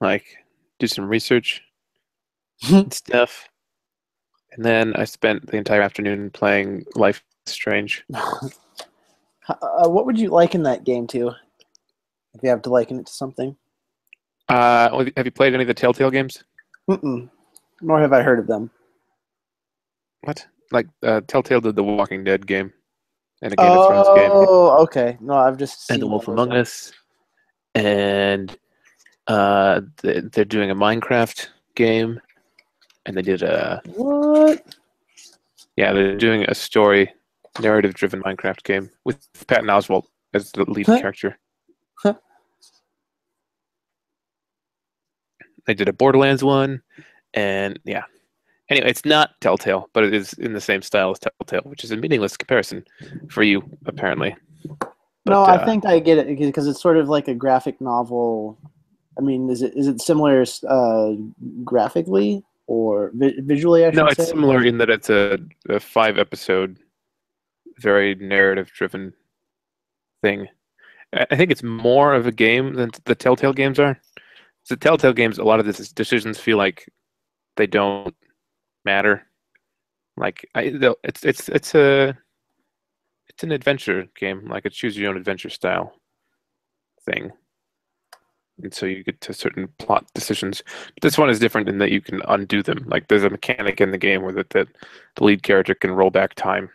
like do some research and stuff. And then I spent the entire afternoon playing Life is Strange. Uh, what would you liken that game to? If you have to liken it to something. Uh, have you played any of the Telltale games? Mm-mm. Nor have I heard of them. What? Like uh, Telltale did the Walking Dead game and a Game of Thrones game. Oh, okay. No, I've just and The Wolf Among. Us, and uh, they're doing a Minecraft game, and they did a What? yeah, they're doing a story, narrative-driven Minecraft game with Patton Oswalt as the lead Huh? character. Huh. They did a Borderlands one, and yeah. Anyway, it's not Telltale, but it is in the same style as Telltale, which is a meaningless comparison for you, apparently. no, I uh, think I get it because it's sort of like a graphic novel. I mean, is it is it similar uh, graphically or vi- visually? I No, say. it's similar in that it's a, a five episode, very narrative driven thing. I I think it's more of a game than the Telltale games are. The Telltale games, a lot of the decisions feel like they don't matter. Like I, it's it's it's a it's an adventure game, like a choose your own adventure style thing. And so you get to certain plot decisions. This one is different in that you can undo them. Like there's a mechanic in the game where that, that the lead character can roll back time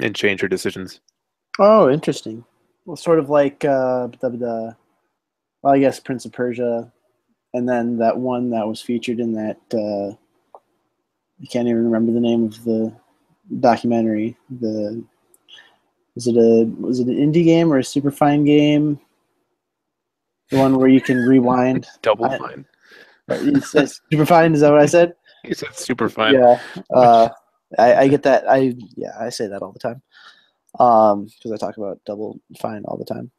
and change her decisions. Oh, interesting. Well, sort of like uh, the, the well, I guess Prince of Persia, and then that one that was featured in that. Uh, I can't even remember the name of the documentary. The was it a was it an indie game or a super fine game? The one where you can rewind. Double I- fine. You super fine. Is that what I said? He said super fine. Yeah. Uh, I, I get that. I yeah, I say that all the time. Um, because I talk about double fine all the time.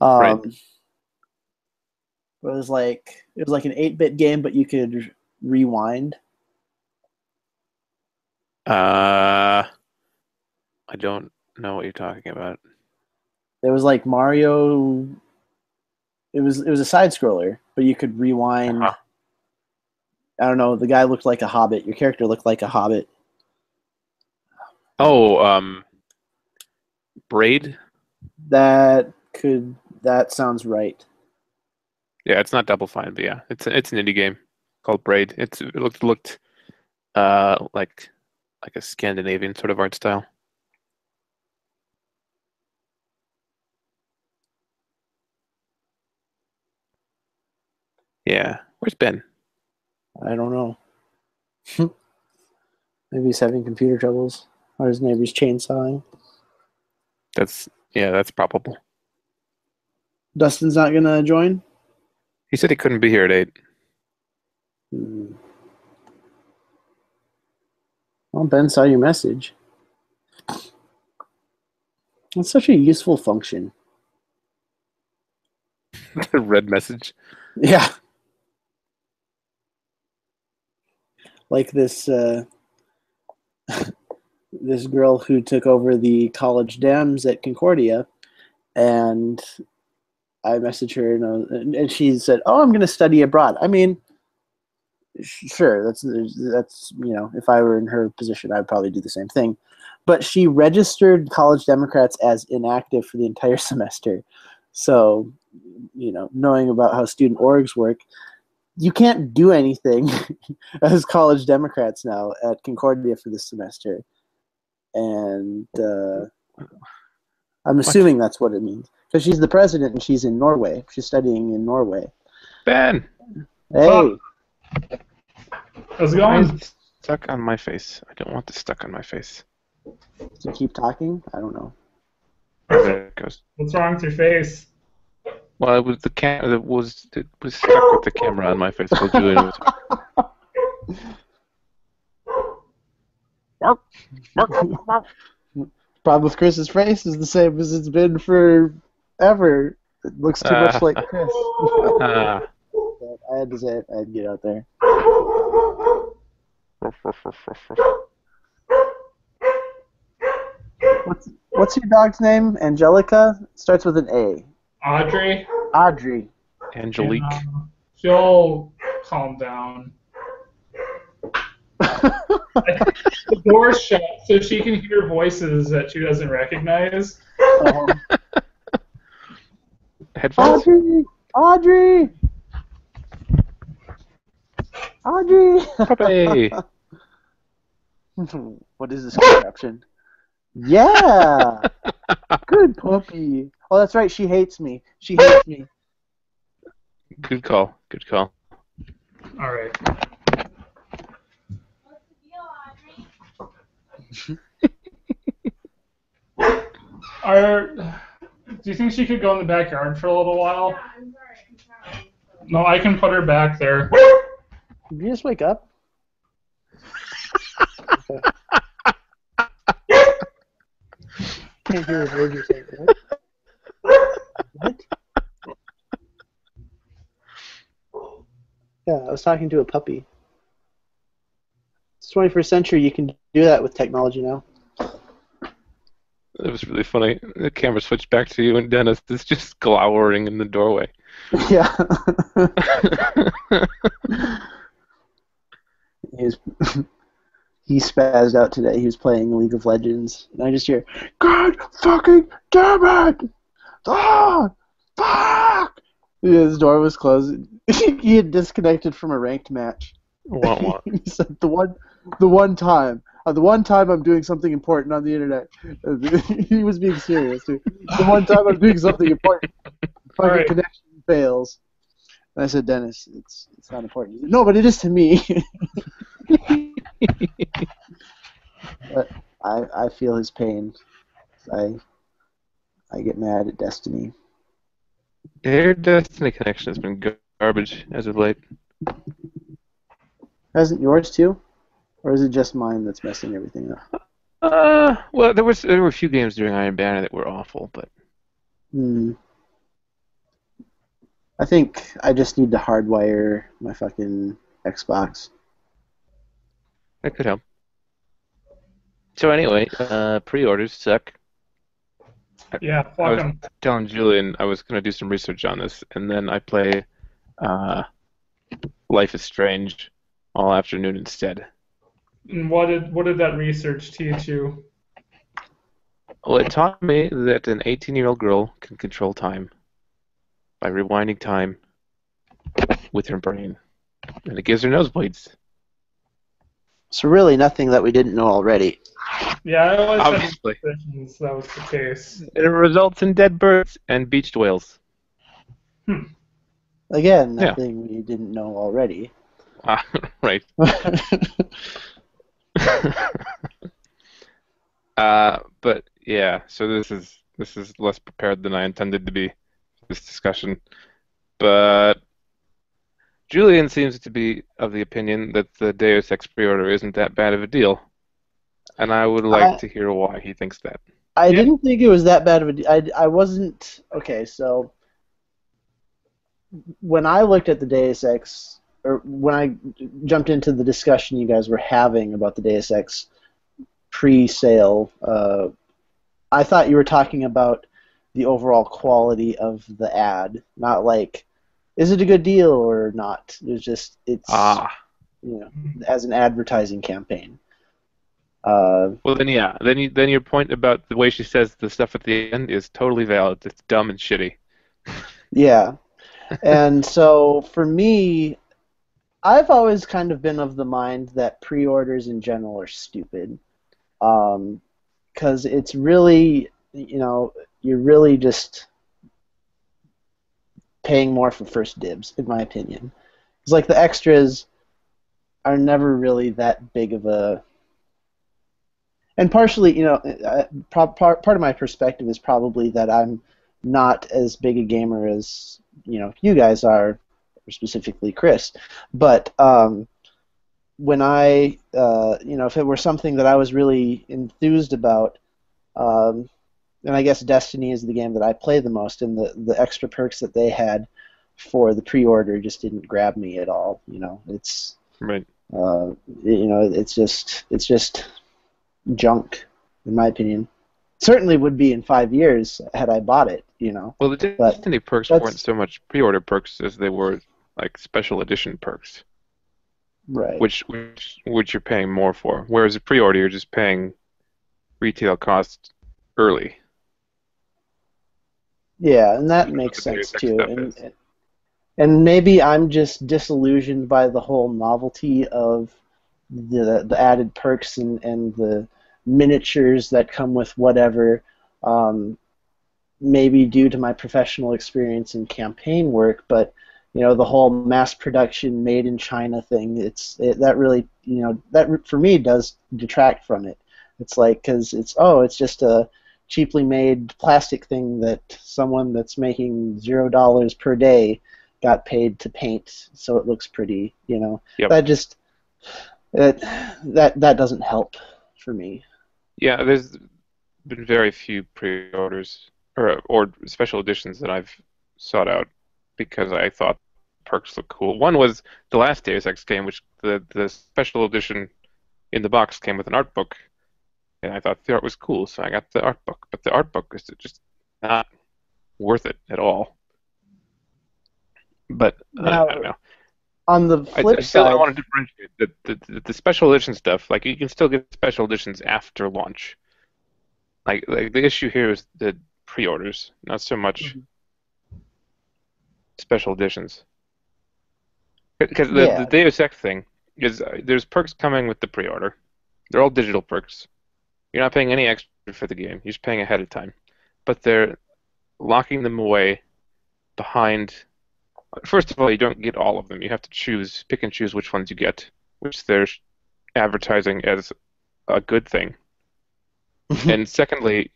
Um, Right. It was like it was like an eight bit game, but you could rewind. Uh, I don't know what you're talking about. There was like Mario. It was it was a side scroller, but you could rewind. Uh-huh. I don't know. The guy looked like a hobbit. Your character looked like a hobbit. Oh, um, Braid. That could that sounds right. Yeah, it's not Double Fine, but yeah, it's it's an indie game called Braid. It's it looked looked uh like like a Scandinavian sort of art style. Yeah, where's Ben? I don't know. Maybe he's having computer troubles, or his neighbor's chainsawing. That's yeah, that's probable. Dustin's not gonna join. He said he couldn't be here at eight. Hmm. Well, Ben saw your message. It's such a useful function. Red message. Yeah. Like this uh, this girl who took over the college Dems at Concordia and I messaged her and, was- and she said, "Oh, I'm going to study abroad." I mean, sure, that's that's you know, if I were in her position, I'd probably do the same thing. But she registered college Democrats as inactive for the entire semester. So, you know, knowing about how student orgs work, you can't do anything as college Democrats now at Concordia for this semester. And uh, I'm assuming that's what it means. Because she's the president and she's in Norway. She's studying in Norway. Ben, Hey, up? How's it why is going? stuck on my face? I don't want this stuck on my face. do you keep talking? I don't know. There it goes. What's wrong with your face? Well, it was the cam. It was it was stuck with the camera on my face while Julian was. Mark, Mark, Mark. Problem with Chris's face is the same as it's been forever. It looks too much Ah. like Chris. But I had to say it. I had to get out there. What's what's your dog's name? Angelica starts with an A. Audrey? Audrey. Angelique. And, um, she'll calm down. the door's shut, so she can hear voices that she doesn't recognize. Um, Headphones? Audrey! Audrey! Audrey! Puppy. what is this contraption? Yeah! Good puppy. Oh, that's right. She hates me. She hates me. Good call. Good call. All right. Are, do you think she could go in the backyard for a little while? No, I can put her back there. Did you just wake up? Can't hear a word you're saying. What? What? Yeah, I was talking to a puppy. It's 21st century. You can do that with technology now. It was really funny. The camera switched back to you, and Dennis is just glowering in the doorway. Yeah. he was, he spazzed out today. He was playing League of Legends, and I just hear, "God fucking damn it! Ah, fuck!" His door was closed. he had disconnected from a ranked match. Wah, wah. he said, "The one, the one time, uh, the one time I'm doing something important on the internet." he was being serious. Dude. The one time I'm doing something important, fucking Alright. connection fails. And I said, Dennis, it's it's not important. Said, no, but it is to me. but I I feel his pain. I I get mad at Destiny. Their Destiny connection has been garbage as of late. Hasn't yours too? Or is it just mine that's messing everything up? Uh, well, there was there were a few games during Iron Banner that were awful, but Hmm. I think I just need to hardwire my fucking Xbox. that could help. So anyway, uh, pre-orders suck. Yeah, I fuck was 'em. telling Julian I was going to do some research on this, and then I play uh, Life is Strange all afternoon instead. And what did what did that research teach you? Well, it taught me that an 18-year-old girl can control time by rewinding time with her brain, and it gives her nosebleeds. So really nothing that we didn't know already. Yeah, I always had Obviously, suspicions that was the case. it results in dead birds and beached whales. Again, Yeah. nothing we didn't know already. Ah, right. uh, but yeah, so this is this is less prepared than I intended to be for this discussion. But Julian seems to be of the opinion that the Deus Ex pre-order isn't that bad of a deal, and I would like I- to hear why he thinks that. I Yeah. didn't think it was that bad of a. I, I wasn't okay. So when I looked at the Deus Ex, or when I jumped into the discussion you guys were having about the Deus Ex pre-sale, uh, I thought you were talking about the overall quality of the ad, not like is it a good deal or not. It's just it's Ah, you know as an advertising campaign. Uh, well then yeah, then you, then your point about the way she says the stuff at the end is totally valid. It's dumb and shitty. Yeah. and so for me, I've always kind of been of the mind that pre orders in general are stupid. Because it's really, you know, you're really just paying more for first dibs, in my opinion. It's like the extras are never really that big of a. And partially, you know, uh, part, part of my perspective is probably that I'm not as big a gamer as you know you guys are, or specifically Chris. But um, when I, uh, you know, if it were something that I was really enthused about, um, and I guess Destiny is the game that I play the most, and the the extra perks that they had for the pre-order just didn't grab me at all. You know, it's Right. uh, you know, it's just it's just junk, in my opinion. Certainly would be in five years had I bought it. You know. Well, the But perks weren't so much pre-order perks as they were like special edition perks, Right. which which which you're paying more for. Whereas a pre-order, you're just paying retail cost early. Yeah, and that makes sense too. And, and maybe I'm just disillusioned by the whole novelty of the the added perks and, and the miniatures that come with whatever. Um, maybe due to my professional experience in campaign work, but you know the whole mass production made in China thing. It's it, that really you know that for me does detract from it. It's like because it's oh it's just a cheaply made plastic thing that someone that's making zero dollars per day got paid to paint so it looks pretty. You know Yep. that just that that that doesn't help for me. Yeah, there's been very few pre-orders or or special editions that I've sought out because I thought perks look cool. One was the last Deus Ex game, which the the special edition in the box came with an art book, and I thought the art was cool, so I got the art book. But the art book is just not worth it at all. But uh, Now, I don't know. On the I, flip I still side, I want to differentiate the, the, the, special edition stuff. Like you can still get special editions after launch. Like like the issue here is the pre-orders, not so much Mhm. special editions. Because the, Yeah. the Deus Ex thing is uh, there's perks coming with the pre-order. They're all digital perks. You're not paying any extra for the game. You're just paying ahead of time. But they're locking them away behind. First of all, you don't get all of them. You have to choose, pick and choose which ones you get, which they're advertising as a good thing. Mm-hmm. and secondly,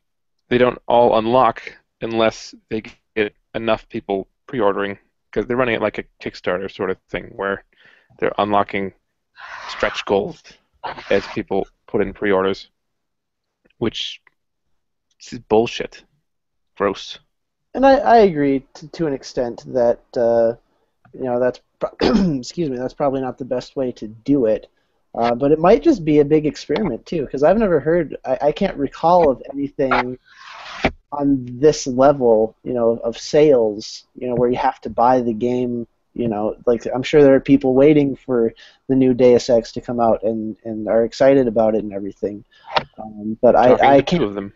they don't all unlock unless they get enough people pre-ordering because they're running it like a Kickstarter sort of thing where they're unlocking stretch goals as people put in pre-orders, which is bullshit. Gross. And I, I agree to, to an extent that uh, you know that's pro- excuse me that's probably not the best way to do it, uh, but it might just be a big experiment too because I've never heard I, I can't recall of anything on this level you know of sales you know where you have to buy the game you know like I'm sure there are people waiting for the new Deus Ex to come out and, and are excited about it and everything, um, but Talking I, I can't two of them.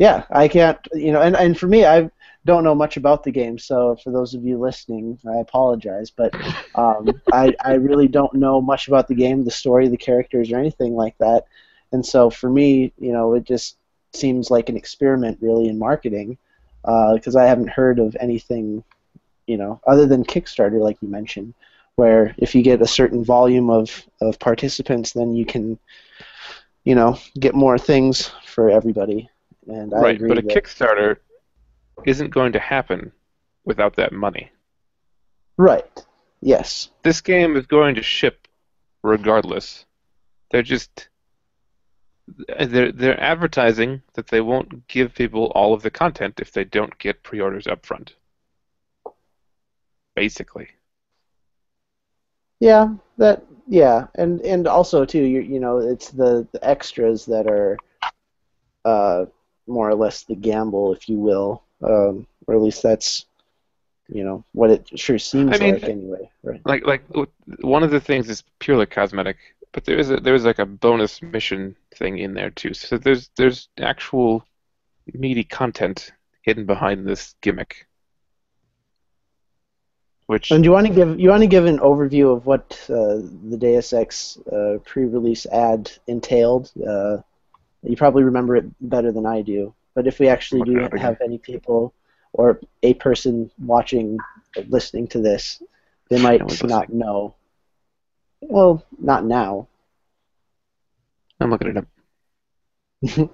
Yeah, I can't, you know, and, and for me, I don't know much about the game, so for those of you listening, I apologize, but um, I, I really don't know much about the game, the story, the characters, or anything like that, and so for me, you know, it just seems like an experiment, really, in marketing, because I haven't heard of anything, you know, other than Kickstarter, like you mentioned, where if you get a certain volume of, of participants, then you can, you know, get more things for everybody. And I Right, agree but a Kickstarter isn't going to happen without that money. right, yes, This game is going to ship regardless. They're just they're they're advertising that they won't give people all of the content if they don't get pre-orders up front. Basically. yeah, that yeah, and and also too, you you know, it's the the extras that are, uh, more or less the gamble, if you will, um, or at least that's, you know, what it sure seems I mean- like anyway, right? Like like one of the things is purely cosmetic, but there is a there is like a bonus mission thing in there too. So there's there's actual meaty content hidden behind this gimmick. Which And do you want to give you want to give an overview of what uh, the Deus Ex uh, pre-release ad entailed? Uh, you probably remember it better than I do. But if we actually do it have any people or a person watching, listening to this, they might No one's not know. Well, not now. I'm looking it up.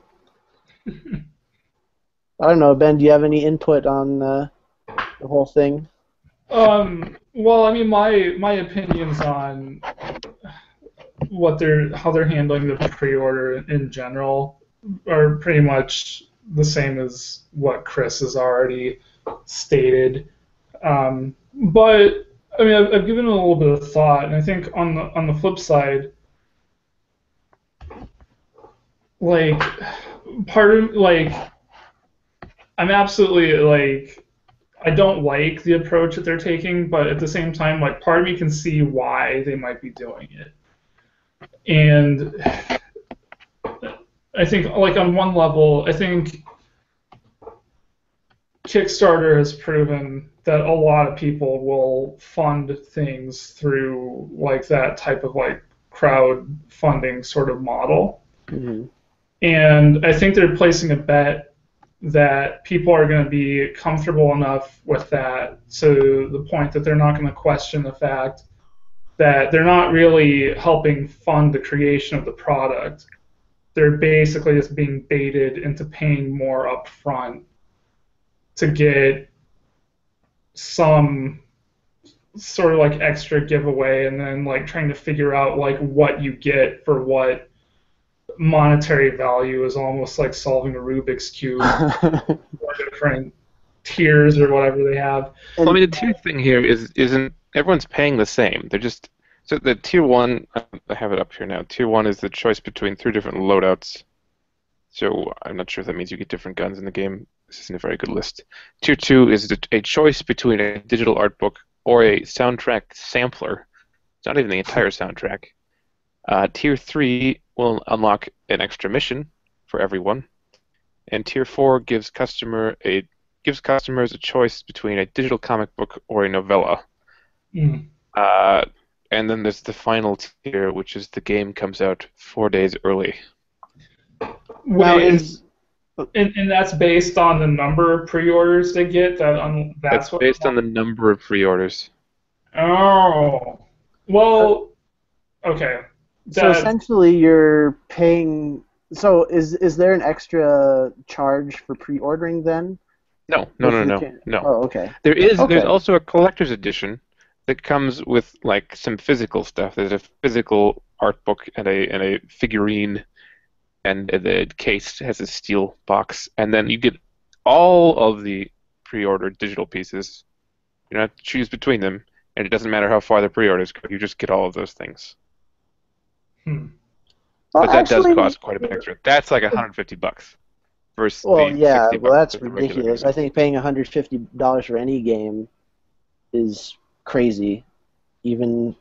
I don't know, Ben. Do you have any input on uh, the whole thing? Um, well, I mean, my my opinions on what they're how they're handling the pre-order in general are pretty much the same as what Chris has already stated. Um, but I mean, I've, I've given it a little bit of thought, and I think on the on the flip side, like part of like I'm absolutely like I don't like the approach that they're taking, but at the same time, like part of me can see why they might be doing it. And I think, like on one level, I think Kickstarter has proven that a lot of people will fund things through like that type of like crowdfunding sort of model. Mm-hmm. And I think they're placing a bet that people are going to be comfortable enough with that to the point that they're not going to question the fact that they're not really helping fund the creation of the product. They're basically just being baited into paying more upfront to get some sort of like extra giveaway and then like trying to figure out like what you get for what monetary value is almost like solving a Rubik's cube or different tiers or whatever they have. Well, I mean, the tier thing here is isn't everyone's paying the same. They're just so the tier one. I have it up here now. Tier one is the choice between three different loadouts. So I'm not sure if that means you get different guns in the game. This isn't a very good list. Tier two is a choice between a digital art book or a soundtrack sampler. It's not even the entire soundtrack. Uh, tier three will unlock an extra mission for everyone, and Tier four gives customer a gives customers a choice between a digital comic book or a novella. Mm. Uh, and then there's the final tier, which is the game comes out four days early. Well, is And, and that's based on the number of pre-orders they get. That on that's, That's what based on the number of pre-orders. Oh, well, okay. so essentially you're paying. So is is there an extra charge for pre-ordering then? No, no, If no, no, no. Oh, okay. There is. There's also a collector's edition that comes with like some physical stuff. There's a physical art book and a and a figurine, and the case has a steel box, and then you get all of the pre-ordered digital pieces. You don't have to choose between them, and it doesn't matter how far the pre-orders go. You just get all of those things. hmm. Well, But that actually, does cost quite a bit extra. That's like 150 bucks. Versus Well, the yeah. 60 Well, that's that the regular ridiculous. I think paying 150 dollars for any game is crazy. Even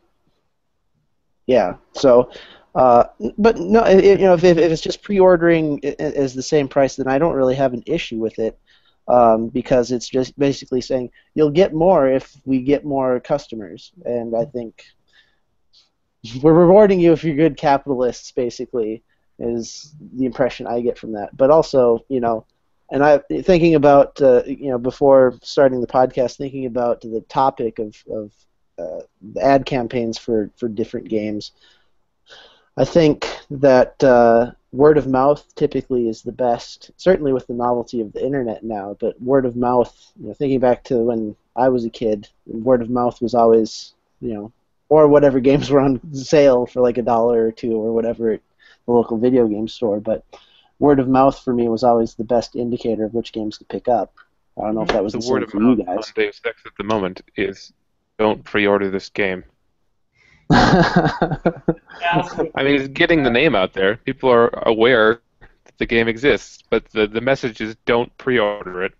yeah. So, uh, but no, i- i- you know, if, if it's just pre-ordering is the same price, then I don't really have an issue with it. Um, because it's just basically saying you'll get more if we get more customers, and I think we're rewarding you if you're good capitalists, basically, is the impression I get from that. But also, you know, and I thinking about uh, you know before starting the podcast, thinking about the topic of of uh, the ad campaigns for for different games. I think that uh, word of mouth typically is the best, certainly with the novelty of the internet now. But word of mouth, you know, thinking back to when I was a kid, word of mouth was always, you know, or whatever games were on sale for like a dollar or two or whatever at the local video game store. But word of mouth for me was always the best indicator of which games to pick up. I don't know if that was the, the same word of for you mouth on guys. Deus Ex at the moment is don't pre-order this game. I mean, it's getting the name out there. People are aware that the game exists, but the, the message is don't pre-order it.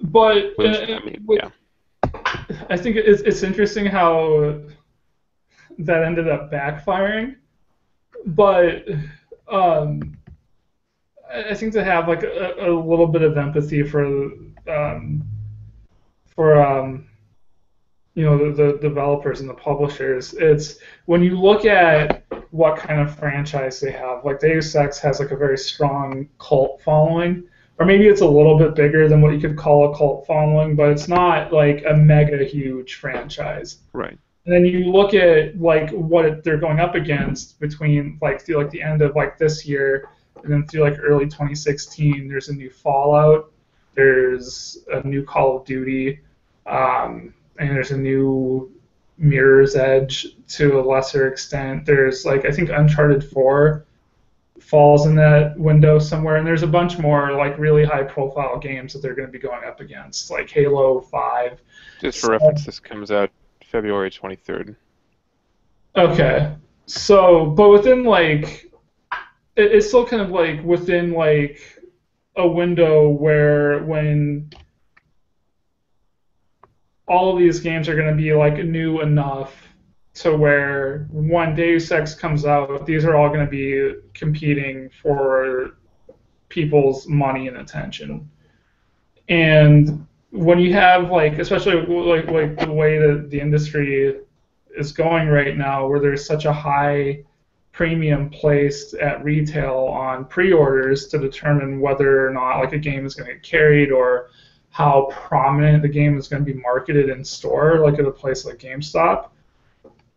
But Which, uh, I mean, with- yeah. I think it's, it's interesting how that ended up backfiring. But um, I think to have like a, a little bit of empathy for um, for um, you know the, the developers and the publishers, it's when you look at what kind of franchise they have. Like Deus Ex has like a very strong cult following or maybe it's a little bit bigger than what you could call a cult following, but it's not like a mega huge franchise. Right. And then you look at like what they're going up against between like through like the end of like this year and then through like early 2016. There's a new Fallout, there's a new Call of Duty, um, and there's a new Mirror's Edge to a lesser extent. There's like I think Uncharted 4 falls in that window somewhere, and there's a bunch more like really high profile games that they're going to be going up against, like Halo 5. Just for So- reference, this comes out February 23rd. Okay. So, but within like, it, it's still kind of like within like a window where when all of these games are going to be like new enough to where when Deus Ex comes out, these are all going to be competing for people's money and attention. And when you have like, especially like like the way that the industry is going right now, where there's such a high premium placed at retail on pre-orders to determine whether or not like a game is going to get carried or how prominent the game is going to be marketed in store, like at a place like GameStop.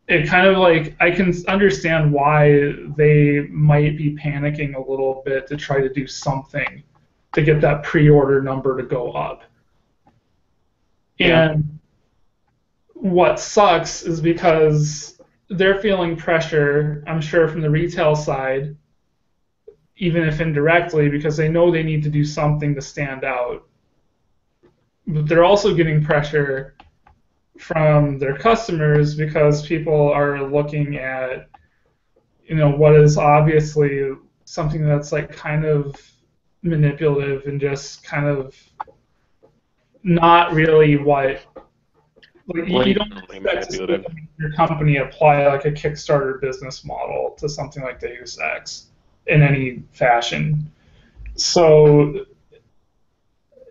It kind of like I can understand why they might be panicking a little bit to try to do something to get that pre-order number to go up. And what sucks is because they're feeling pressure, I'm sure, from the retail side, even if indirectly, because they know they need to do something to stand out. But they're also getting pressure from their customers because people are looking at, you know, what is obviously something that's like kind of manipulative and just kind of not really what like, you- you don't expect to see your company apply like a Kickstarter business model to something like Deus Ex in any fashion. So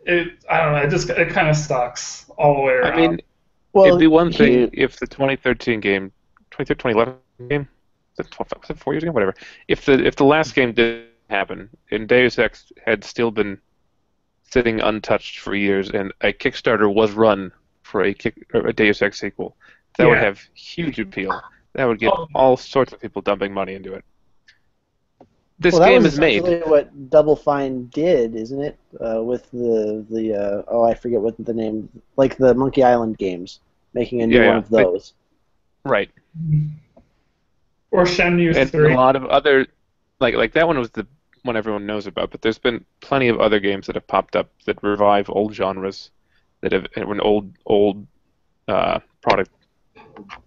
it I don't know, it just it kind of sucks all the way around. I mean, Well, it'd be one thing if the 2013 game, 2011 game, was it, 12, was it four years ago? Whatever. If the if the last game did happen and Deus Ex had still been sitting untouched for years and a Kickstarter was run for a, kick, or a Deus Ex sequel, that would have huge appeal. That would get Oh. all sorts of people dumping money into it. This well, that game was is made. what Double Fine did, isn't it? Uh, with the the uh, oh, I forget what the name, like the Monkey Island games, making a new Yeah, one yeah. of those. Right. or Shenmue and three. a lot of other like like that one was the one everyone knows about but there's been plenty of other games that have popped up that revive old genres that have and old old uh, product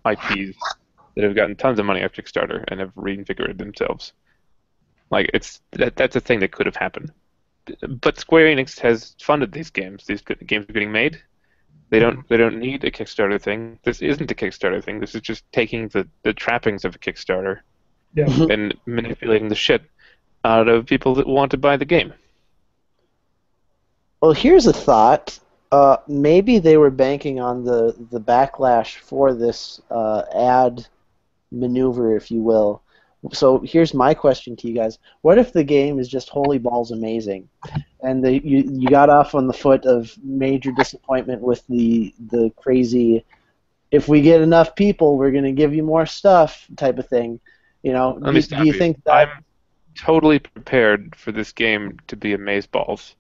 IPs that have gotten tons of money off Kickstarter and have reinvigorated themselves. Like it's that that's a thing that could have happened. But Square Enix has funded these games. These games are getting made. They don't they don't need a Kickstarter thing. This isn't a Kickstarter thing. This is just taking the the trappings of a Kickstarter Yeah. and manipulating the shit out of people that want to buy the game. Well, here's a thought. Uh, maybe they were banking on the, the backlash for this uh, ad maneuver, if you will. So here's my question to you guys: What if the game is just holy balls amazing, and the, you you got off on the foot of major disappointment with the the crazy, if we get enough people, we're gonna give you more stuff type of thing. You know, do, do you think that? I'm totally prepared for this game to be a amazeballs.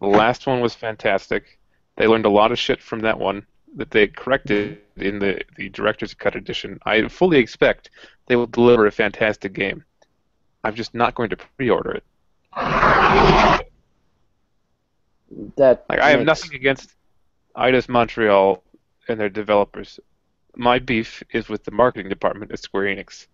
The last one was fantastic. They learned a lot of shit from that one that they corrected in the, the director's cut edition. I fully expect they will deliver a fantastic game. I'm just not going to pre-order it. that Like I have nothing against Eidos Montreal and their developers. My beef is with the marketing department at Square Enix.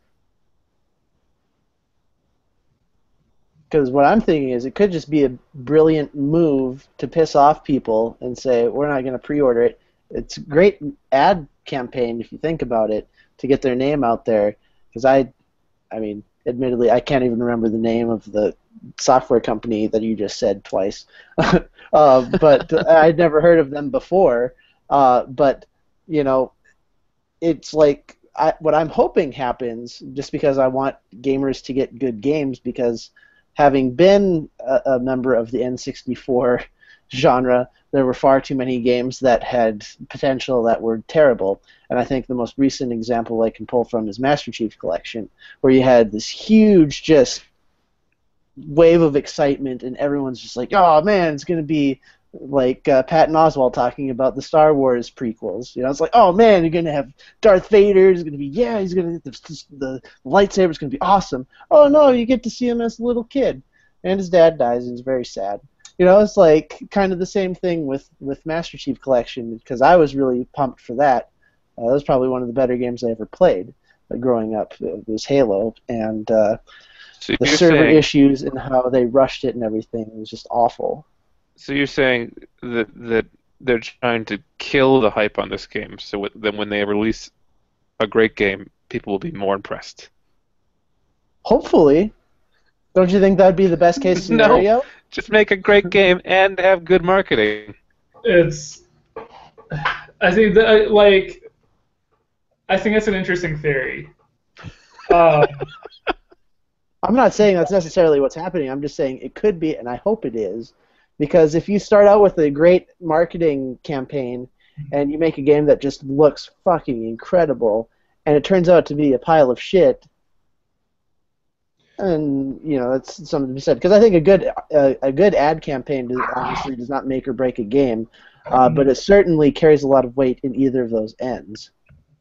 Because what I'm thinking is it could just be a brilliant move to piss off people and say we're not going to pre-order it. It's a great ad campaign if you think about it to get their name out there. Because I, I mean, admittedly, I can't even remember the name of the software company that you just said twice. uh, but I'd never heard of them before. Uh, but you know, it's like I, what I'm hoping happens, just because I want gamers to get good games, because having been a, a member of the N64 genre, there were far too many games that had potential that were terrible. And I think the most recent example I can pull from is Master Chief Collection, where you had this huge just wave of excitement, and everyone's just like, "Oh man, it's gonna be like uh, Patton Oswalt talking about the Star Wars prequels." You know, it's like, "Oh man, you're gonna have Darth Vader. He's gonna be yeah, he's gonna the, the lightsaber's gonna be awesome." Oh no, you get to see him as a little kid, and his dad dies, and it's very sad. You know, it's like kind of the same thing with with Master Chief Collection because I was really pumped for that. Uh, that was probably one of the better games I ever played uh, growing up. It was Halo, and uh, So the server saying, issues and how they rushed it and everything was just awful. So you're saying that that they're trying to kill the hype on this game, so w- then when they release a great game, people will be more impressed. Hopefully, don't you think that'd be the best case No. scenario? Just make a great game and have good marketing. it's I think that like I think that's an interesting theory. Um, I'm not saying that's necessarily what's happening. I'm just saying it could be, and I hope it is, because if you start out with a great marketing campaign and you make a game that just looks fucking incredible, and it turns out to be a pile of shit, and you know that's something to be said. Because I think a good uh, a good ad campaign does, obviously does not make or break a game, uh, but it certainly carries a lot of weight in either of those ends.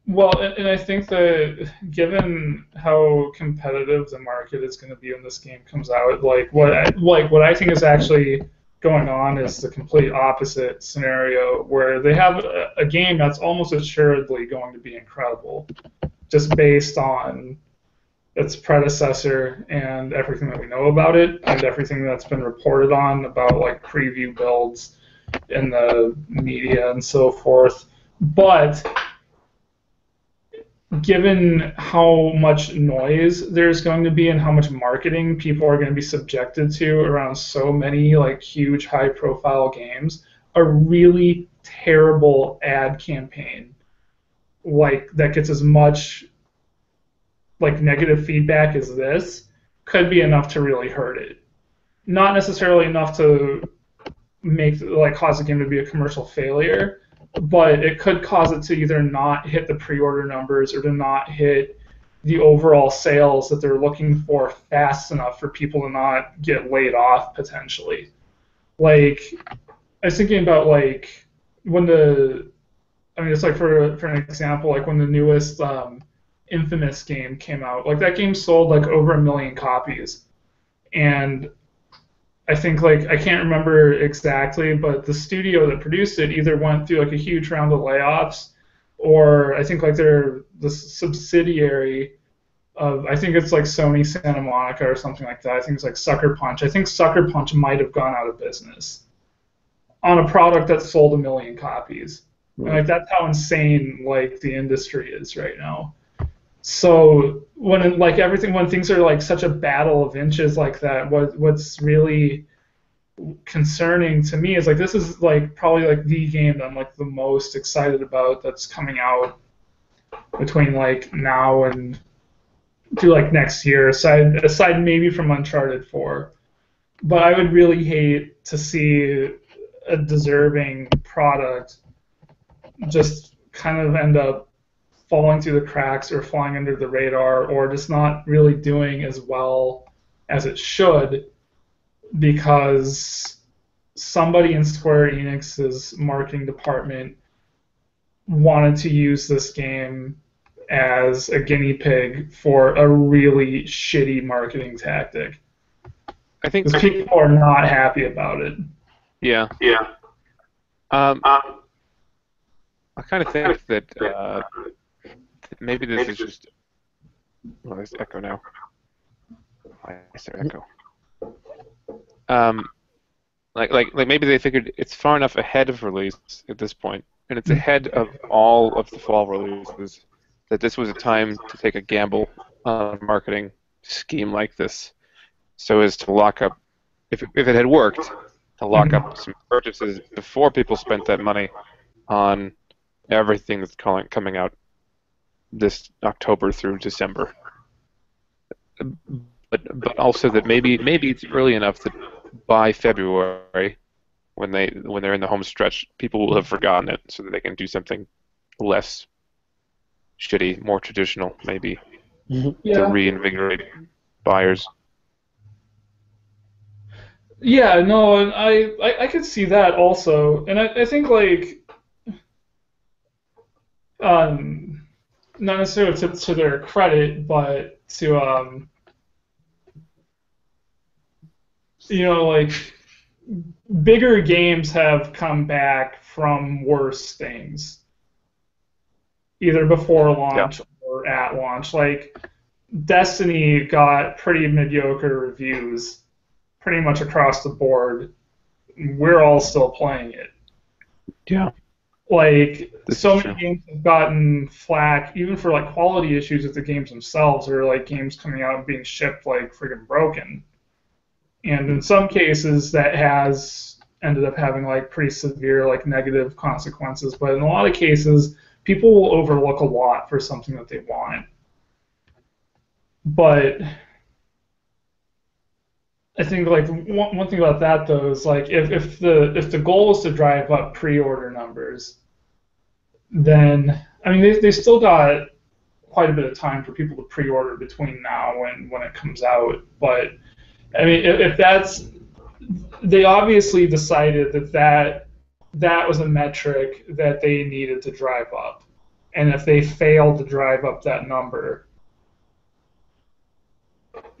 well, and, and I think that given how competitive the market is going to be when this game comes out, like what I, like what I think is actually going on is the complete opposite scenario where they have a, a game that's almost assuredly going to be incredible, just based on its predecessor and everything that we know about it and everything that's been reported on about like preview builds in the media and so forth. But given how much noise there's going to be and how much marketing people are going to be subjected to around so many like huge high profile games, a really terrible ad campaign like that gets as much like negative feedback as this could be enough to really hurt it. Not necessarily enough to make like cause the game to be a commercial failure, but it could cause it to either not hit the pre-order numbers or to not hit the overall sales that they're looking for fast enough for people to not get laid off potentially. Like I was thinking about like when the I mean it's like for for an example like when the newest um, Infamous game came out like that game sold like over a million copies and I think like I can't remember exactly, but the studio that produced it either went through like a huge round of layoffs, or I think like they're the subsidiary of I think it's like Sony Santa Monica or something like that. I think it's like Sucker Punch. I think Sucker Punch might have gone out of business on a product that sold a million copies. And like that's how insane like the industry is right now. So when like everything when things are like such a battle of inches like that, what what's really concerning to me is like this is like probably like the game that I'm like the most excited about that's coming out between like now and to like next year aside aside maybe from Uncharted 4. But I would really hate to see a deserving product just kind of end up falling through the cracks or flying under the radar or just not really doing as well as it should because somebody in Square Enix's marketing department wanted to use this game as a guinea pig for a really shitty marketing tactic. I think Because people are not happy about it. yeah. Yeah. Um, I kind of think that, uh, that maybe this is just. Well, there's echo now. Why is there echo? Um, like, like, like maybe they figured it's far enough ahead of release at this point, and it's ahead of all of the fall releases, that this was a time to take a gamble on a marketing scheme like this, so as to lock up, if it, if it had worked, to lock up some purchases before people spent that money on everything that's calling, coming out this October through December. But but also that maybe maybe it's early enough that by February, when they when they're in the home stretch, people will have forgotten it, so that they can do something less shitty, more traditional, maybe to reinvigorate buyers. Yeah, no, and I, I I could see that also, and I, I think like, um, not necessarily to, to their credit, but to um, you know, like bigger games have come back from worse things, either before launch or at launch. Like Destiny got pretty mediocre reviews pretty much across the board. We're all still playing it. Yeah. Like This so many games have gotten flack, even for like quality issues with the games themselves, or like games coming out and being shipped like friggin' broken. And in some cases, that has ended up having like pretty severe like negative consequences. But in a lot of cases, people will overlook a lot for something that they want. But I think like one, one thing about that though is like if, if the if the goal is to drive up pre-order numbers, then I mean they, they still got quite a bit of time for people to pre-order between now and when it comes out. But I mean if, if that's they obviously decided that that that was a metric that they needed to drive up, and if they failed to drive up that number,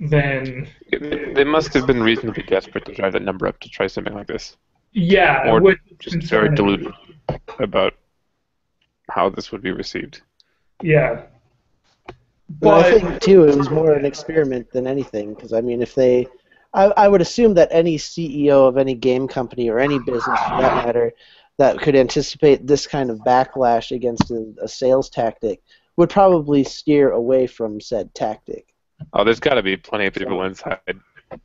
then They must have been reasonably desperate to drive that number up to try something like this. yeah, Or would Just very concern- deluded about how this would be received. Yeah. But I think too, it was more an experiment than anything. Because I mean, if they, I, I would assume that any CEO of any game company or any business, for that matter, that could anticipate this kind of backlash against a, a sales tactic would probably steer away from said tactic. Oh, there's got to be plenty of people inside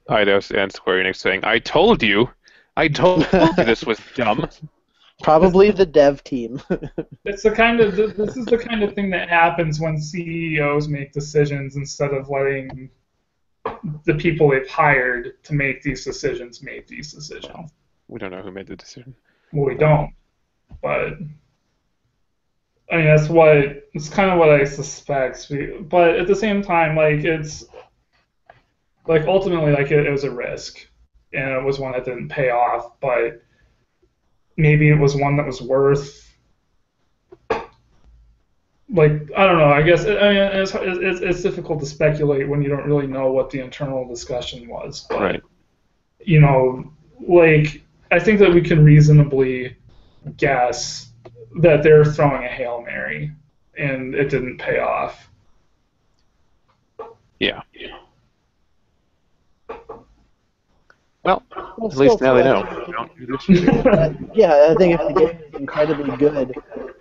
Eidos and Square Enix saying, "I told you, I told you this was dumb." Probably the dev team. it's the kind of this is the kind of thing that happens when CEOs make decisions instead of letting the people they've hired to make these decisions make these decisions. We don't know who made the decision. Well, we don't, but I mean that's what it's kind of what I suspect. But at the same time, like it's like ultimately like it, it was a risk, and it was one that didn't pay off. But maybe it was one that was worth. Like I don't know. I guess I mean it's, it's it's difficult to speculate when you don't really know what the internal discussion was. But, Right. you know, like I think that we can reasonably guess that they're throwing a hail mary, and it didn't pay off. Yeah. Well, Well, at least still, now they know. think- Don't do this. Uh, yeah, I think if the game is incredibly good,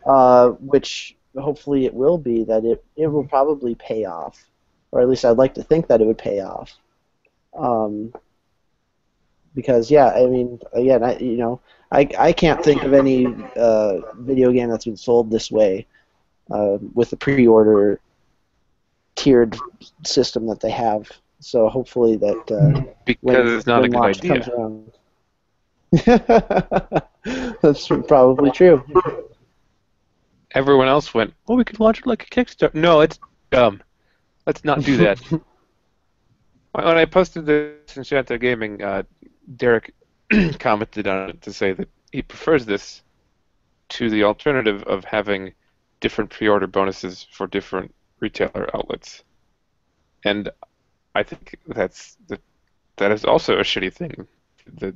uh, which hopefully it will be, that it, it will probably pay off, or at least I'd like to think that it would pay off. Um, because yeah, I mean, again, I you know, I, I can't think of any uh, video game that's been sold this way, uh, with the pre-order tiered system that they have. So hopefully that uh, when, because it's not a good idea. That's probably true. Everyone else went, "Well, we could launch it like a Kickstarter." No, it's dumb. Let's not do that. when I posted this in Shanto Gaming, uh, Derek commented on it to say that he prefers this to the alternative of having different pre-order bonuses for different retailer outlets. And I think that's that, that is also a shitty thing that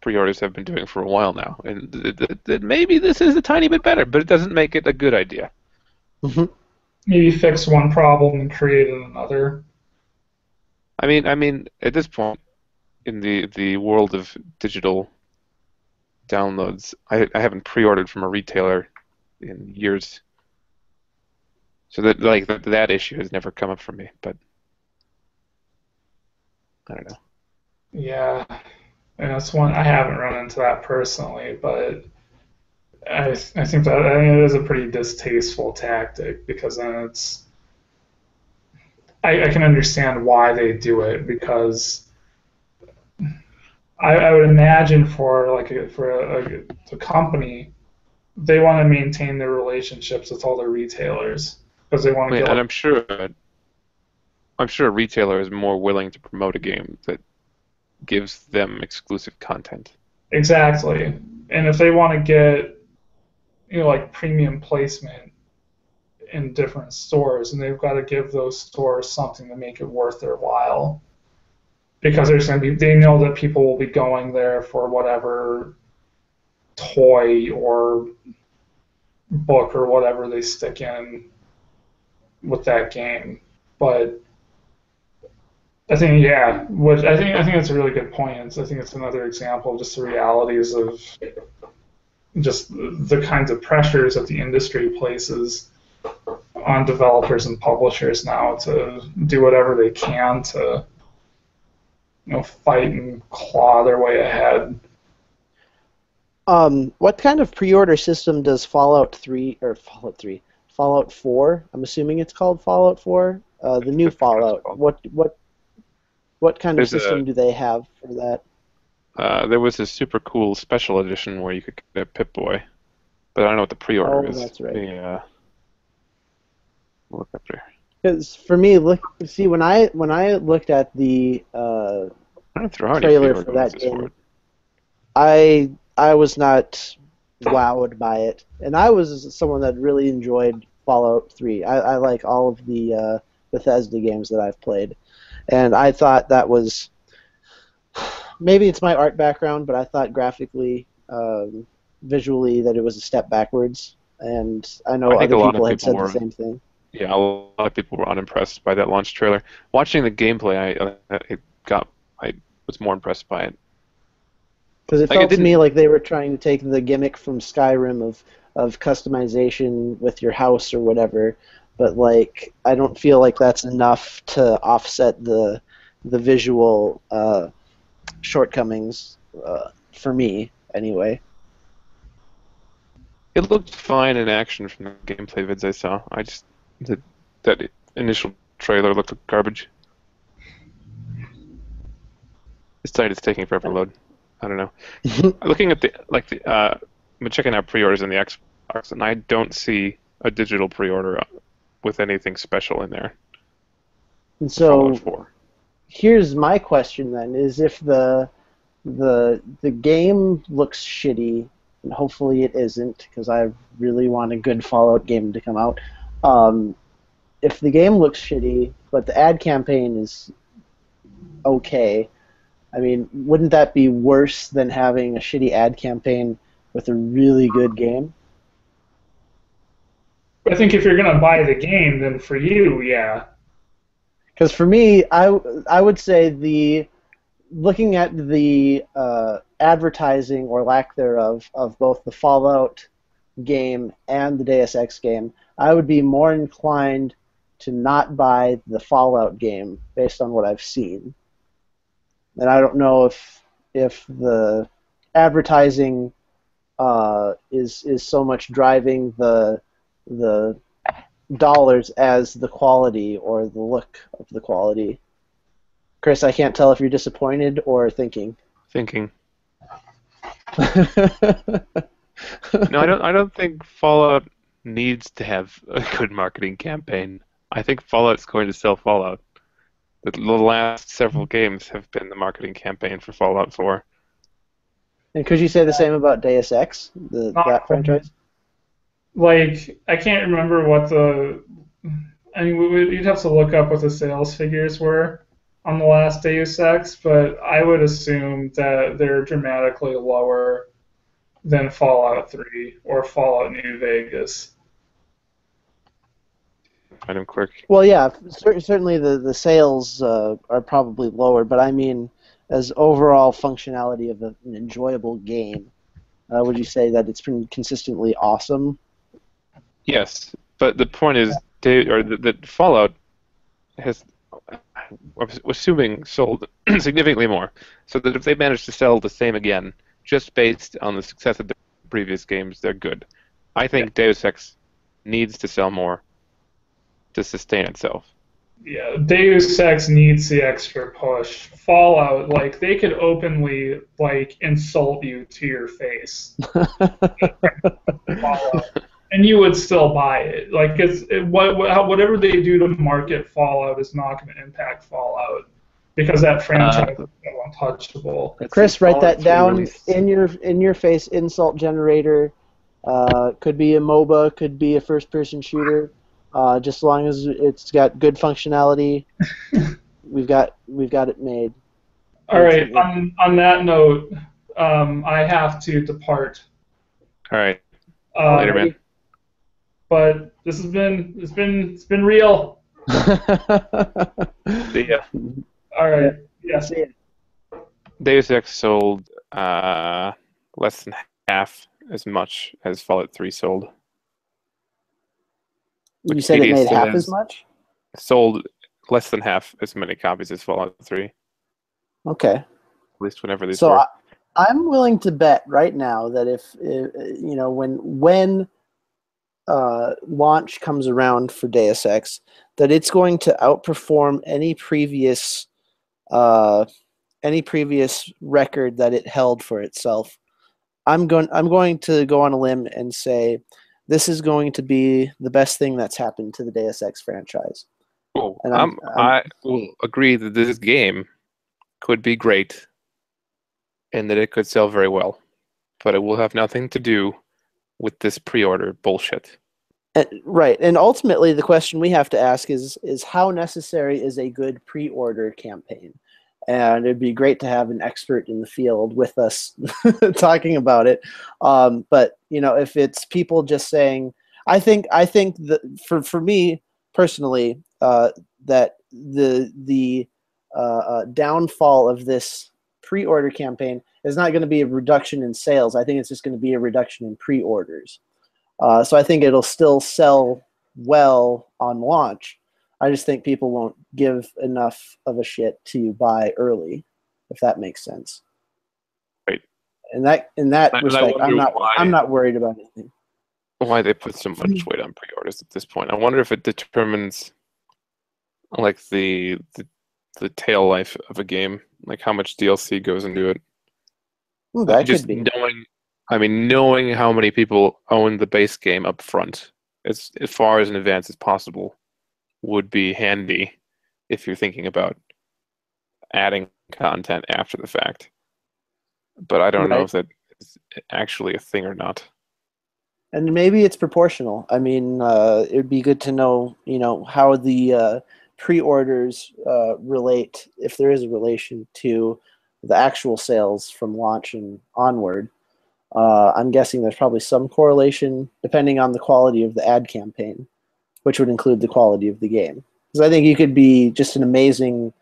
pre-orders have been doing for a while now, and that, that, that maybe this is a tiny bit better, but it doesn't make it a good idea. Mm-hmm. Maybe fix one problem and create another. I mean, I mean, at this point in the the world of digital downloads, I, I haven't pre-ordered from a retailer in years, so that like that, that issue has never come up for me. But I don't know. Yeah, and that's one I haven't run into that personally, but I I think that I mean, it is a pretty distasteful tactic because then it's I, I can understand why they do it because I, I would imagine for like a, for a, a, a company they want to maintain their relationships with all their retailers because they want to Yeah, get and I'm sure I'm sure a retailer is more willing to promote a game that gives them exclusive content. Exactly. And if they want to get, you know, like premium placement in different stores, and they've got to give those stores something to make it worth their while. Because there's going to be, they know that people will be going there for whatever toy or book or whatever they stick in with that game. but I think yeah, which I think I think that's a really good point. I think it's another example of just the realities of just the kinds of pressures that the industry places on developers and publishers now to do whatever they can to you know fight and claw their way ahead. Um, what kind of pre-order system does Fallout 3 or Fallout 3, Fallout 4? I'm assuming it's called Fallout 4. Uh, the new Fallout. What what what kind There's of a- system do they have for that? Uh, there was a super cool special edition where you could get a Pip Boy, but I don't know what the pre-order Oh, is. that's right. The, uh, look up there. Because for me, look, see when I when I looked at the uh, I don't know if there are any Trailer for that game. I I was not wowed by it, and I was someone that really enjoyed Fallout 3. I, I like all of the uh, Bethesda games that I've played, and I thought that was maybe it's my art background, but I thought graphically, um, visually, that it was a step backwards. And I know I other of people had said were- the same thing. Yeah, a lot of people were unimpressed by that launch trailer. Watching the gameplay, I, uh, it got I was more impressed by it. Because it Like, it felt to me like they were trying to take the gimmick from Skyrim of of customization with your house or whatever, but like I don't feel like that's enough to offset the the visual uh, shortcomings uh, for me anyway. It looked fine in action from the gameplay vids I saw. I just the, that initial trailer looked like garbage. This site is taking forever to load. I don't know. Looking at the like the uh, I'm checking out pre-orders in the Xbox, and I don't see a digital pre-order with anything special in there. And so here's my question then: is if the the the game looks shitty, and hopefully it isn't, because I really want a good Fallout game to come out. Um, if the game looks shitty, but the ad campaign is okay, I mean, wouldn't that be worse than having a shitty ad campaign with a really good game? I think if you're gonna buy the game, then for you, yeah, Because for me, I, I would say the looking at the uh, advertising or lack thereof of both the Fallout game and the Deus Ex game, I would be more inclined to not buy the Fallout game based on what I've seen. And I don't know if if the advertising uh, is is so much driving the the dollars as the quality or the look of the quality. Chris, I can't tell if you're disappointed or thinking. Thinking. No, I don't. I don't think Fallout needs to have a good marketing campaign. I think Fallout's going to sell Fallout. The, the last several games have been the marketing campaign for Fallout 4. and could you say the same about Deus Ex, the uh, Not that franchise? like I can't remember what the. I mean, we- we- you'd have to look up what the sales figures were on the last Deus Ex, but I would assume that they're dramatically lower than Fallout 3 or Fallout New Vegas. Them quick. Well, yeah, cer- certainly the the sales uh, are probably lower, but I mean, as overall functionality of a, an enjoyable game, uh, would you say that it's been consistently awesome? Yes, but the point is, they, or that that Fallout has, I'm assuming, sold significantly more. So that if they manage to sell the same again, just based on the success of the previous games, they're good. I think Deus Ex needs to sell more to sustain itself. Yeah, Deus Ex needs the extra push. Fallout, like they could openly like insult you to your face, Fallout, and you would still buy it. Like it's it, what, what whatever they do to market Fallout is not going to impact Fallout because that franchise is so untouchable. Chris, write that down release- in your in your face. Insult generator. Uh, could be a MOBA, could be a first-person shooter. Uh, just as long as it's got good functionality, we've got we've got it made. All right. On on that note, um, I have to depart. All right, Uh, later, man. But this has been it's been it's been real. The uh, All right. Yes. See it. Deus Ex sold uh, less than half as much as Fallout 3 sold. You said it made half as much. Sold less than half as many copies as Fallout 3. Okay. At least whenever these So were. I, I'm willing to bet right now that if, if you know when when uh, launch comes around for Deus Ex, that it's going to outperform any previous uh, any previous record that it held for itself. I'm going I'm going to go on a limb and say this is going to be the best thing that's happened to the Deus Ex franchise. Cool. and I'm- I'm, I will agree that this game could be great and that it could sell very well, but it will have nothing to do with this pre-order bullshit. And, right, and ultimately, the question we have to ask is is how necessary is a good pre-order campaign? And it'd be great to have an expert in the field with us talking about it. Um, but you know, if it's people just saying, I think I think that for for me personally, uh, that the the uh, uh, downfall of this pre-order campaign is not going to be a reduction in sales. I think it's just going to be a reduction in pre-orders. Uh, so I think it'll still sell well on launch. I just think people won't give enough of a shit to buy early, if that makes sense. Right. And that in that And respect, I'm not why- I'm not worried about anything. Why they put so much weight on pre-orders at this point? I wonder if it determines like the the, the tail life of a game, like how much DLC goes into it. Ooh, that just could be. knowing i mean knowing how many people own the base game up front as, as far as in advance as possible would be handy if you're thinking about adding content after the fact but i don't know if that is actually a thing or not and maybe it's proportional. I mean, uh, it'd be good to know, you know, how the uh, pre-orders uh, relate, if there is a relation to the actual sales from launch and onward. Uh, I'm guessing there's probably some correlation, depending on the quality of the ad campaign, which would include the quality of the game. Because I think you could be just an amazing,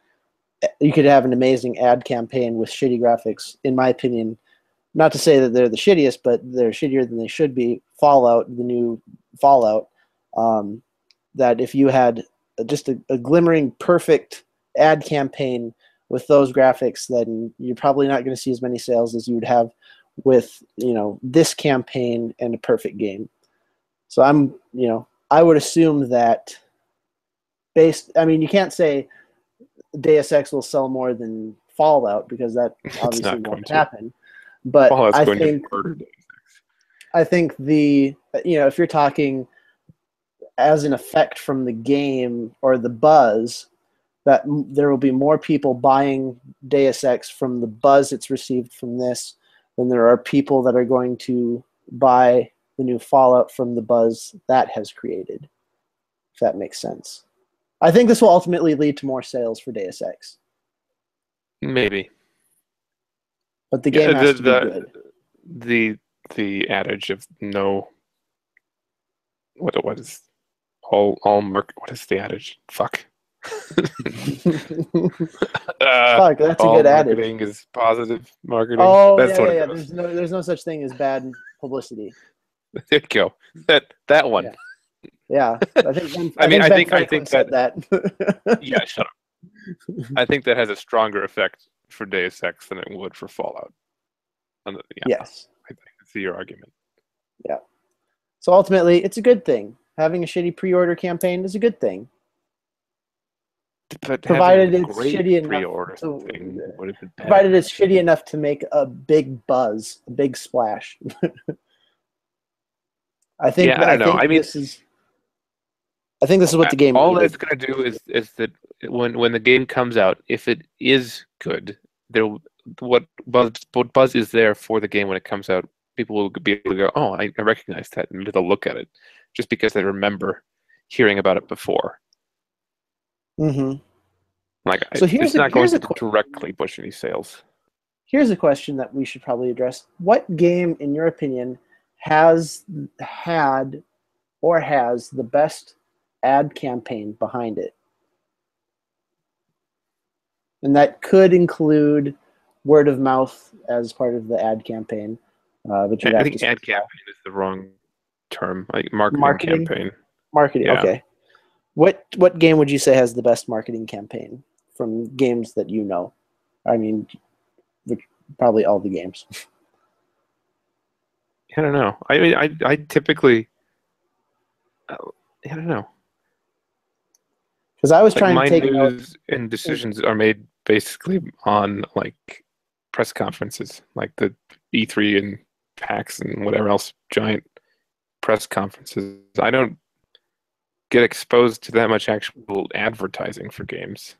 you could have an amazing ad campaign with shitty graphics, in my opinion, not to say that they're the shittiest, but they're shittier than they should be. Fallout, the new Fallout, um, that if you had just a, a glimmering perfect ad campaign with those graphics, then you're probably not going to see as many sales as you would have with you know this campaign and a perfect game. So I'm you know I would assume that based. I mean, you can't say Deus Ex will sell more than Fallout because that obviously won't to. happen. But Fallout's I going think to murder Deus Ex. I think the you know if you're talking as an effect from the game or the buzz, that m- there will be more people buying Deus Ex from the buzz it's received from this than there are people that are going to buy the new Fallout from the buzz that has created. If that makes sense, I think this will ultimately lead to more sales for Deus Ex, maybe but the Yeah, game has the, to be the, good. the the adage of no what what is all all mark what is the adage fuck uh, Fuck, that's a good adage. marketing is positive marketing. Oh That's yeah, what yeah, yeah. There's no, there's no such thing as bad publicity. There you go. That that one. Yeah. Yeah, I think. Ben, I mean, I think- I Franklin think said that. Yeah, shut up. I think that has a stronger effect for Deus Ex than it would for Fallout. And, yeah, yes. I see your argument. Yeah. So ultimately, it's a good thing. Having a shitty pre-order campaign is a good thing. But Provided it's shitty enough to- thing would have been better. Provided it's shitty enough to make a big buzz, a big splash. I think. Yeah, I don't know. I mean- this is. I think this is what the game. all needed. it's going to do is is that when when the game comes out, if it is good, there what buzz what buzz is there for the game when it comes out. People will be able to go, oh, I, I recognize that, and they'll look at it just because they remember hearing about it before. Mm-hmm. Like So here's it's a- not going here's to a qu- directly push any sales. Here's a question that we should probably address. What game, in your opinion, has had or has the best ad campaign behind it. And that could include word of mouth as part of the ad campaign. Uh, but I think ad campaign is the wrong term. Like marketing, Marketing? campaign. marketing. yeah. Okay. What what game would you say has the best marketing campaign from games that you know? I mean, probably all the games. I don't know. I mean, I I typically. uh, I don't know. Because I was Like trying to take out news and decisions are made basically on like press conferences, like the E3 and PAX and whatever else giant press conferences. I don't get exposed to that much actual advertising for games.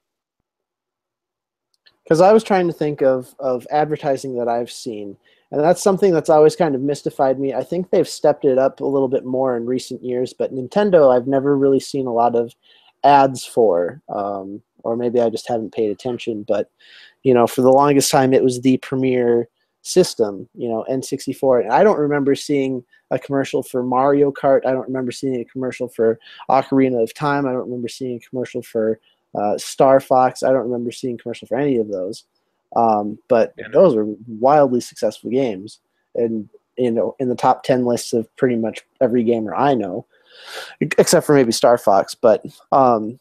because I was trying to think of of advertising that I've seen, and that's something that's always kind of mystified me. I think they've stepped it up a little bit more in recent years, but Nintendo, I've never really seen a lot of ads for, um, or maybe I just haven't paid attention. But you know, for the longest time, it was the premier system. You know, N64, and I don't remember seeing a commercial for Mario Kart. I don't remember seeing a commercial for Ocarina of Time. I don't remember seeing a commercial for uh, Star Fox. I don't remember seeing a commercial for any of those. Um, but Yeah. those are wildly successful games, and you know, in the top ten lists of pretty much every gamer I know, except for maybe Star Fox. But um,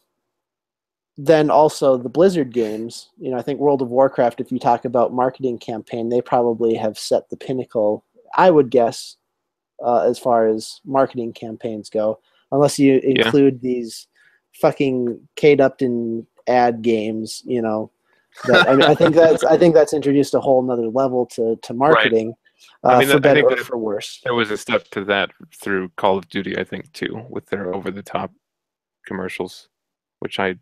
then also the Blizzard games. You know, I think World of Warcraft. If you talk about marketing campaign, they probably have set the pinnacle. I would guess uh, as far as marketing campaigns go, unless you Yeah. include these fucking Kate Upton ad games. You know, I, mean, I think that's I think that's introduced a whole nother level to to marketing, I uh, mean, for I better or for worse. There was a step to that through Call of Duty, I think, too, with their over the top commercials, which I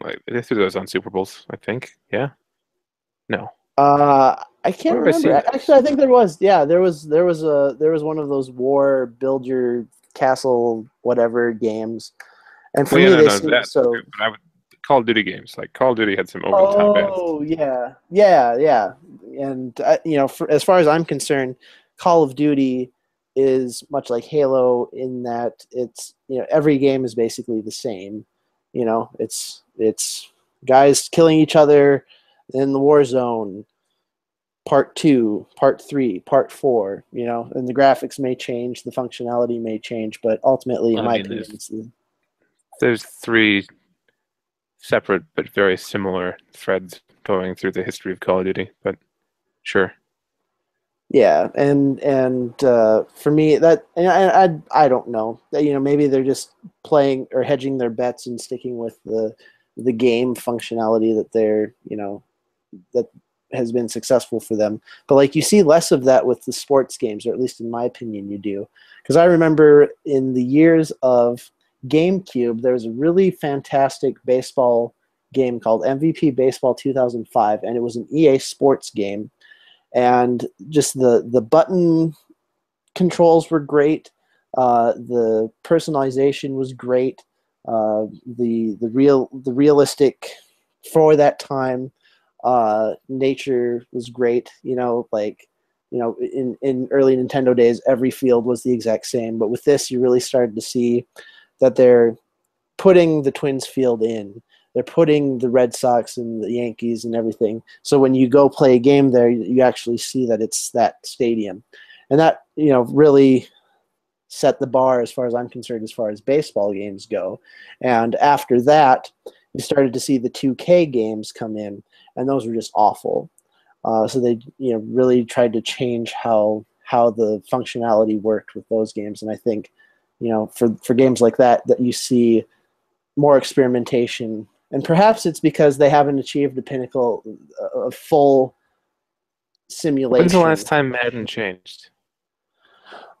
like. They threw those on Super Bowls, I think. Yeah. No. Uh, I can't Where have I remember. Actually, I think there was. Yeah, there was. There was a. There was one of those war build your castle whatever games, and for Well, yeah, me no, they no, seem that- so. But I Call of Duty games, like Call of Duty, had some over the top ads. Oh yeah, yeah, yeah. And uh, you know, for, as far as I'm concerned, Call of Duty is much like Halo in that it's you know every game is basically the same. You know, it's it's guys killing each other in the war zone. Part two, part three, part four. You know, and the graphics may change, the functionality may change, but ultimately, in I my mean, opinion, there's- it's the, There's three separate but very similar threads going through the history of Call of Duty, but sure. Yeah, and and uh, for me that I, I I don't know. You know, maybe they're just playing or hedging their bets and sticking with the the game functionality that they're you know that has been successful for them. But like you see less of that with the sports games, or at least in my opinion, you do. Because I remember in the years of GameCube, there was a really fantastic baseball game called MVP Baseball 2005, and it was an EA Sports game and just the the button controls were great. Uh, the personalization was great. Uh, the the real the realistic for that time uh, nature was great. You know, like you know, in in early Nintendo days, every field was the exact same. But with this, you really started to see that they're putting the Twins field in they're putting the Red Sox and the Yankees and everything. So when you go play a game there, you actually see that it's that stadium, and that you know really set the bar as far as I'm concerned as far as baseball games go. And after that, you started to see the 2K games come in, and those were just awful. Uh, so they you know really tried to change how how the functionality worked with those games, and I think you know for for games like that that you see more experimentation and perhaps it's because they haven't achieved the pinnacle of full simulation. When's the last time Madden changed?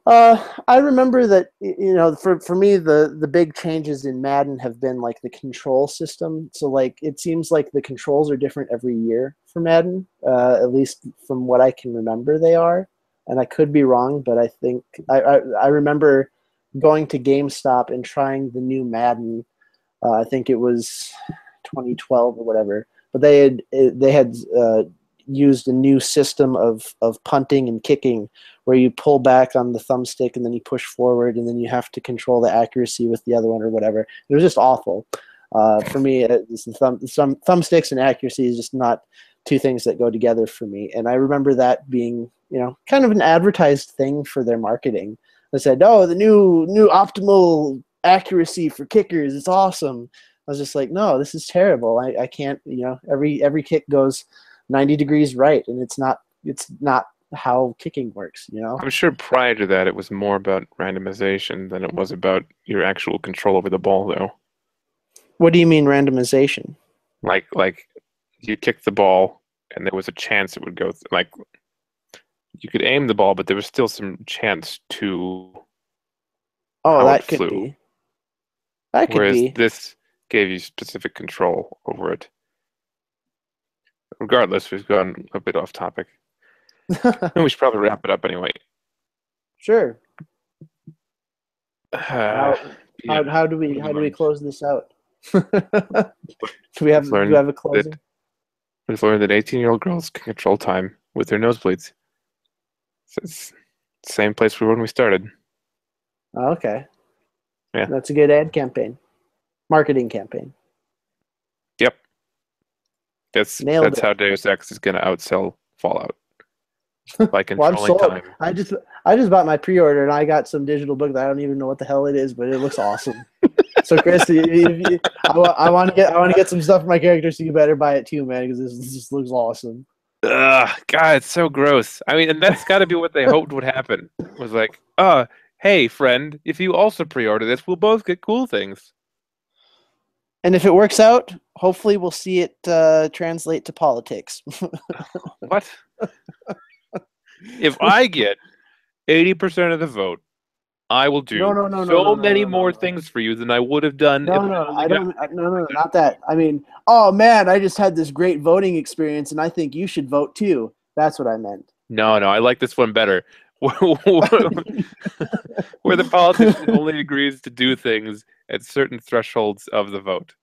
Uh, I remember that you know for for me the the big changes in Madden have been like the control system. So like it seems like the controls are different every year for Madden. Uh, at least from what I can remember, they are. And I could be wrong, but I think I I, I remember going to GameStop and trying the new Madden. Uh, I think it was 2012 or whatever. But they had they had uh, used a new system of of punting and kicking where you pull back on the thumbstick and then you push forward and then you have to control the accuracy with the other one or whatever. It was just awful. Uh, for me, thumb, some thumbsticks and accuracy is just not two things that go together for me. And I remember that being, you know, kind of an advertised thing for their marketing. They said, "Oh, the new new optimal accuracy for kickers. It's awesome." I was just like, "No, this is terrible. I, I can't. You know, every every kick goes 90 degrees right, and it's not it's not how kicking works. You know." I'm sure prior to that, it was more about randomization than it was about your actual control over the ball, though. What do you mean randomization? Like like you kick the ball and there was a chance it would go th- like you could aim the ball, but there was still some chance to. Oh, that could flew. be. That could be. Whereas be. this gave you specific control over it. Regardless, we've gone a bit off topic. We should probably wrap it up anyway. sure. Uh, How, yeah, how, how do we how do we close this out? do we have do we have a closing? we've learned that 18 year old girls can control time with their nosebleeds. It's the same place we were when we started. Oh, okay. Yeah. That's a good ad campaign. Marketing campaign. Yep. That's Nailed that's it. how Deus Ex is going to outsell Fallout by Well, I'm controlling sold. time. I just I just bought my pre-order and I got some digital book that I don't even know what the hell it is, but it looks awesome. so Chris, if you, I, want to get I want to get some stuff for my character, so you better buy it too, man, because this, this just looks awesome. Ugh, God, it's so gross. I mean, and that's got to be what they hoped would happen. Was like, uh, hey, friend, if you also pre-order this, we'll both get cool things. And if it works out, hopefully we'll see it uh, translate to politics. What? if I get eighty percent of the vote, I will do No, no, no, so no, no, many no, more things for you than I would have done. No, if no, only I don't. I- No, no, no, not that. I mean, oh man, I just had this great voting experience, and I think you should vote too. That's what I meant. No, no, I like this one better. Where the politician only agrees to do things at certain thresholds of the vote.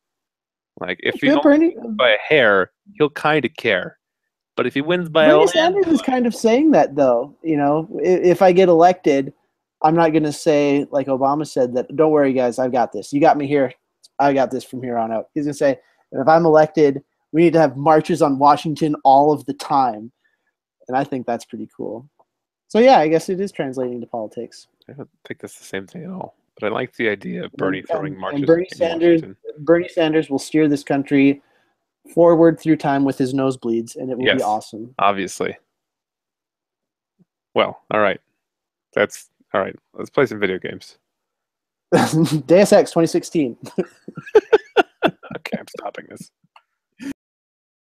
Like if he only wins by a hair, he'll kind of care. But if he wins by a Bernie land, Sanders is kind of saying that, though. You know, i- if I get elected, I'm not going to say like Obama said that. Don't worry, guys, I've got this. You got me here. I got this from here on out. He's going to say, if I'm elected, we need to have marches on Washington all of the time, and I think that's pretty cool. So yeah, I guess it is translating to politics. I don't think that's the same thing at all. But I like the idea of Bernie And- throwing and. Bernie Sanders- Washington. Bernie Sanders will steer this country forward through time with his nosebleeds, and it will Yes. be awesome. obviously. Well, all right. That's all right. Let's play some video games. Deus Ex 2016. Okay, I'm stopping this.